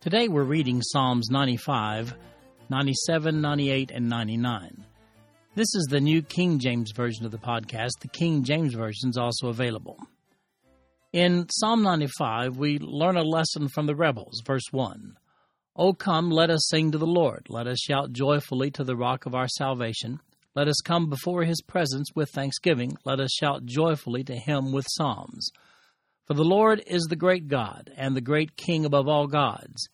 Today we're reading Psalms 95, 97, 98, and 99. This is the new King James Version of the podcast. The King James Version is also available. In Psalm 95, we learn a lesson from the rebels. Verse 1 O come, let us sing to the Lord. Let us shout joyfully to the rock of our salvation. Let us come before his presence with thanksgiving. Let us shout joyfully to him with psalms. For the Lord is the great God, and the great King above all gods.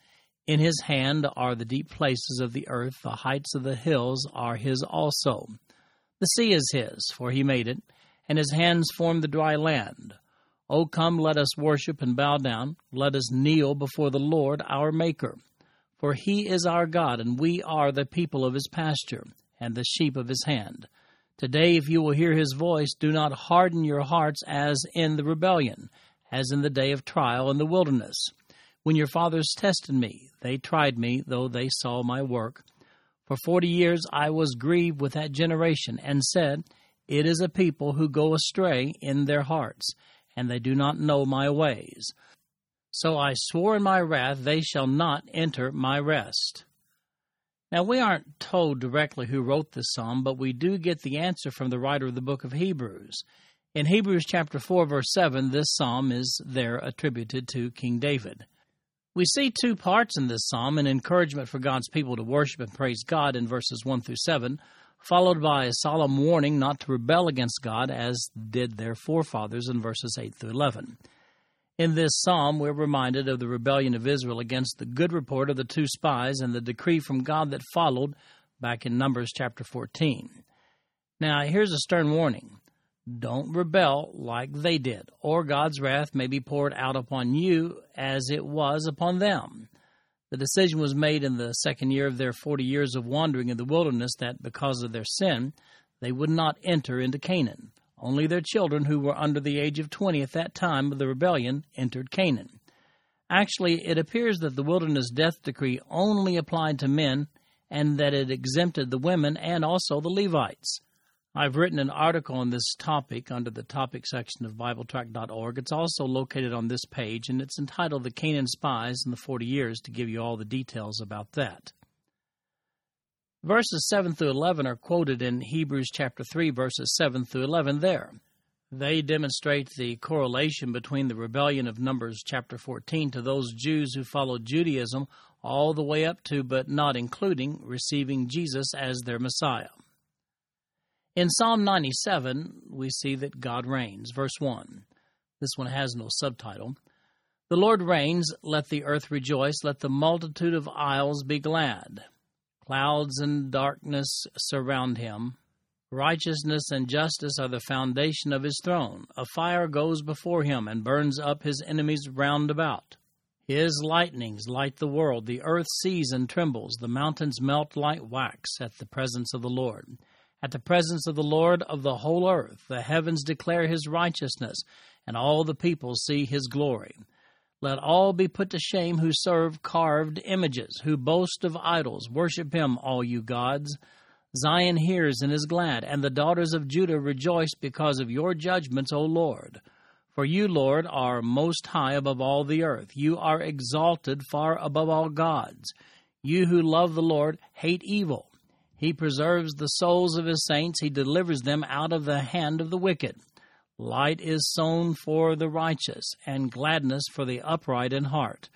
In his hand are the deep places of the earth, the heights of the hills are his also. The sea is his, for he made it, and his hands formed the dry land. O come, let us worship and bow down. Let us kneel before the Lord our Maker. For he is our God, and we are the people of his pasture and the sheep of his hand. Today, if you will hear his voice, do not harden your hearts as in the rebellion, as in the day of trial in the wilderness. When your fathers tested me, they tried me, though they saw my work. For forty years I was grieved with that generation, and said, It is a people who go astray in their hearts, and they do not know my ways. So I swore in my wrath, They shall not enter my rest. Now, we aren't told directly who wrote this psalm, but we do get the answer from the writer of the book of Hebrews. In Hebrews chapter 4, verse 7, this psalm is there attributed to King David. We see two parts in this psalm an encouragement for God's people to worship and praise God in verses 1 through 7, followed by a solemn warning not to rebel against God as did their forefathers in verses 8 through 11. In this psalm, we're reminded of the rebellion of Israel against the good report of the two spies and the decree from God that followed back in Numbers chapter 14. Now, here's a stern warning don't rebel like they did, or God's wrath may be poured out upon you as it was upon them. The decision was made in the second year of their 40 years of wandering in the wilderness that because of their sin, they would not enter into Canaan. Only their children, who were under the age of 20 at that time of the rebellion, entered Canaan. Actually, it appears that the wilderness death decree only applied to men and that it exempted the women and also the Levites. I've written an article on this topic under the topic section of BibleTrack.org. It's also located on this page, and it's entitled The Canaan Spies in the Forty Years to give you all the details about that. Verses 7 through 11 are quoted in Hebrews chapter 3, verses 7 through 11 there. They demonstrate the correlation between the rebellion of Numbers chapter 14 to those Jews who followed Judaism all the way up to, but not including, receiving Jesus as their Messiah. In Psalm 97, we see that God reigns. Verse 1. This one has no subtitle. The Lord reigns, let the earth rejoice, let the multitude of isles be glad. Clouds and darkness surround him. Righteousness and justice are the foundation of his throne. A fire goes before him and burns up his enemies round about. His lightnings light the world. The earth sees and trembles. The mountains melt like wax at the presence of the Lord. At the presence of the Lord of the whole earth, the heavens declare his righteousness, and all the people see his glory. Let all be put to shame who serve carved images, who boast of idols. Worship him, all you gods. Zion hears and is glad, and the daughters of Judah rejoice because of your judgments, O Lord. For you, Lord, are most high above all the earth. You are exalted far above all gods. You who love the Lord hate evil. He preserves the souls of his saints. He delivers them out of the hand of the wicked. Light is sown for the righteous, and gladness for the upright in heart.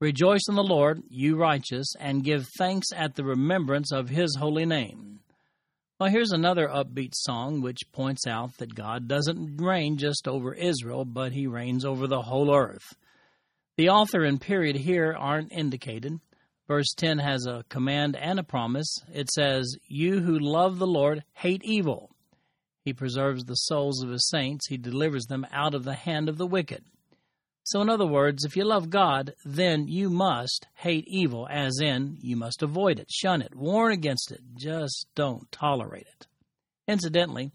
Rejoice in the Lord, you righteous, and give thanks at the remembrance of his holy name. Well, here's another upbeat song which points out that God doesn't reign just over Israel, but he reigns over the whole earth. The author and period here aren't indicated. Verse 10 has a command and a promise. It says, You who love the Lord hate evil. He preserves the souls of his saints. He delivers them out of the hand of the wicked. So, in other words, if you love God, then you must hate evil, as in, you must avoid it, shun it, warn against it, just don't tolerate it. Incidentally,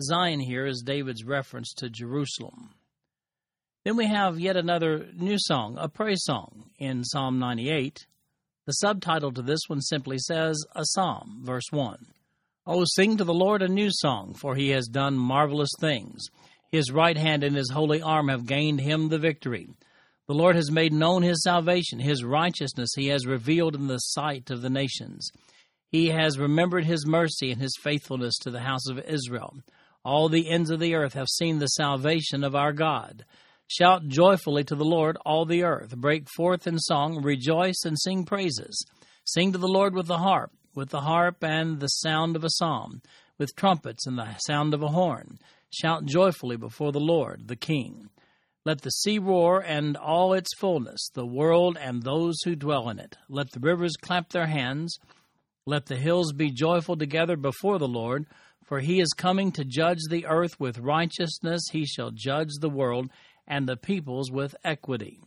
Zion here is David's reference to Jerusalem. Then we have yet another new song, a praise song, in Psalm 98. The subtitle to this one simply says, A Psalm, verse 1. Oh, sing to the Lord a new song, for he has done marvelous things. His right hand and his holy arm have gained him the victory. The Lord has made known his salvation. His righteousness he has revealed in the sight of the nations. He has remembered his mercy and his faithfulness to the house of Israel. All the ends of the earth have seen the salvation of our God. Shout joyfully to the Lord, all the earth. Break forth in song, rejoice and sing praises. Sing to the Lord with the harp, with the harp and the sound of a psalm, with trumpets and the sound of a horn. Shout joyfully before the Lord, the King. Let the sea roar and all its fullness, the world and those who dwell in it. Let the rivers clap their hands. Let the hills be joyful together before the Lord, for he is coming to judge the earth with righteousness. He shall judge the world and the peoples with equity.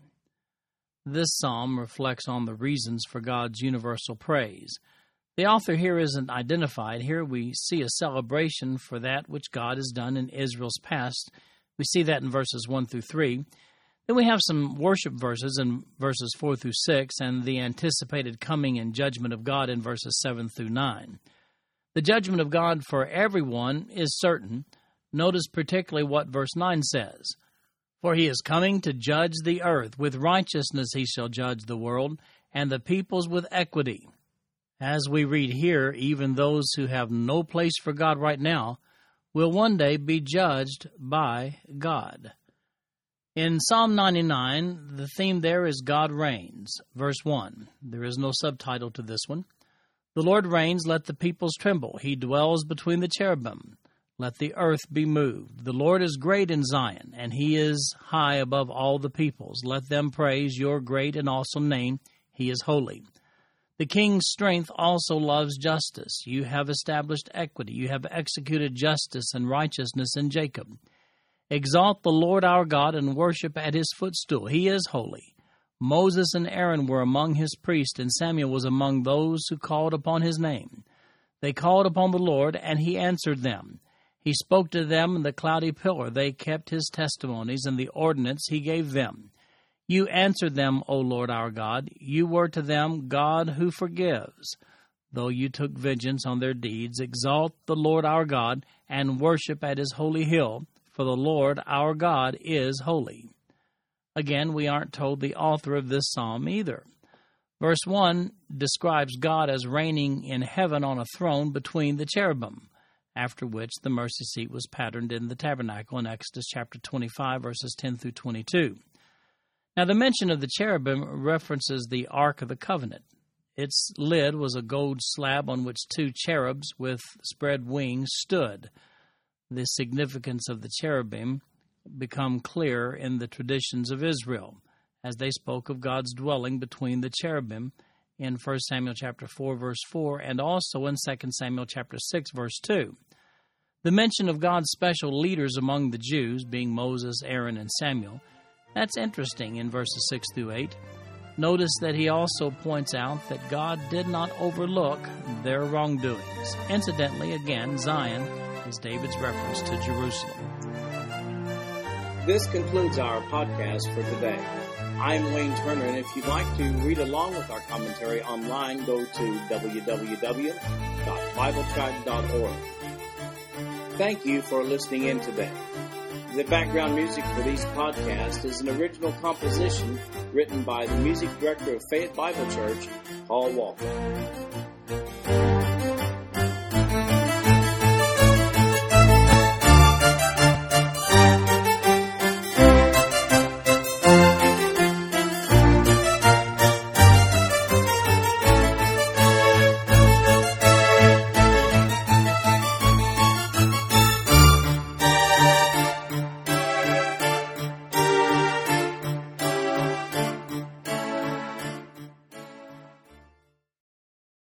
This psalm reflects on the reasons for God's universal praise. The author here isn't identified. Here we see a celebration for that which God has done in Israel's past. We see that in verses 1 through 3. Then we have some worship verses in verses 4 through 6 and the anticipated coming and judgment of God in verses 7 through 9. The judgment of God for everyone is certain. Notice particularly what verse 9 says For he is coming to judge the earth. With righteousness he shall judge the world, and the peoples with equity. As we read here, even those who have no place for God right now will one day be judged by God. In Psalm 99, the theme there is God reigns. Verse 1. There is no subtitle to this one. The Lord reigns, let the peoples tremble. He dwells between the cherubim. Let the earth be moved. The Lord is great in Zion, and he is high above all the peoples. Let them praise your great and awesome name. He is holy. The king's strength also loves justice. You have established equity. You have executed justice and righteousness in Jacob. Exalt the Lord our God and worship at his footstool. He is holy. Moses and Aaron were among his priests, and Samuel was among those who called upon his name. They called upon the Lord, and he answered them. He spoke to them in the cloudy pillar. They kept his testimonies and the ordinance he gave them. You answered them, O Lord our God. You were to them God who forgives. Though you took vengeance on their deeds, exalt the Lord our God and worship at his holy hill, for the Lord our God is holy. Again, we aren't told the author of this psalm either. Verse 1 describes God as reigning in heaven on a throne between the cherubim, after which the mercy seat was patterned in the tabernacle in Exodus chapter 25, verses 10 through 22. Now, the mention of the cherubim references the Ark of the Covenant. Its lid was a gold slab on which two cherubs with spread wings stood. The significance of the cherubim become clear in the traditions of Israel as they spoke of God's dwelling between the cherubim in 1 Samuel chapter 4 verse 4 and also in 2 Samuel chapter 6 verse 2. The mention of God's special leaders among the Jews being Moses, Aaron and Samuel that's interesting in verses 6 through 8. Notice that he also points out that God did not overlook their wrongdoings. Incidentally, again, Zion is David's reference to Jerusalem. This concludes our podcast for today. I'm Wayne Turner, and if you'd like to read along with our commentary online, go to www.bibletrack.org. Thank you for listening in today. The background music for these podcasts is an original composition written by the music director of Fayette Bible Church, Paul Walker.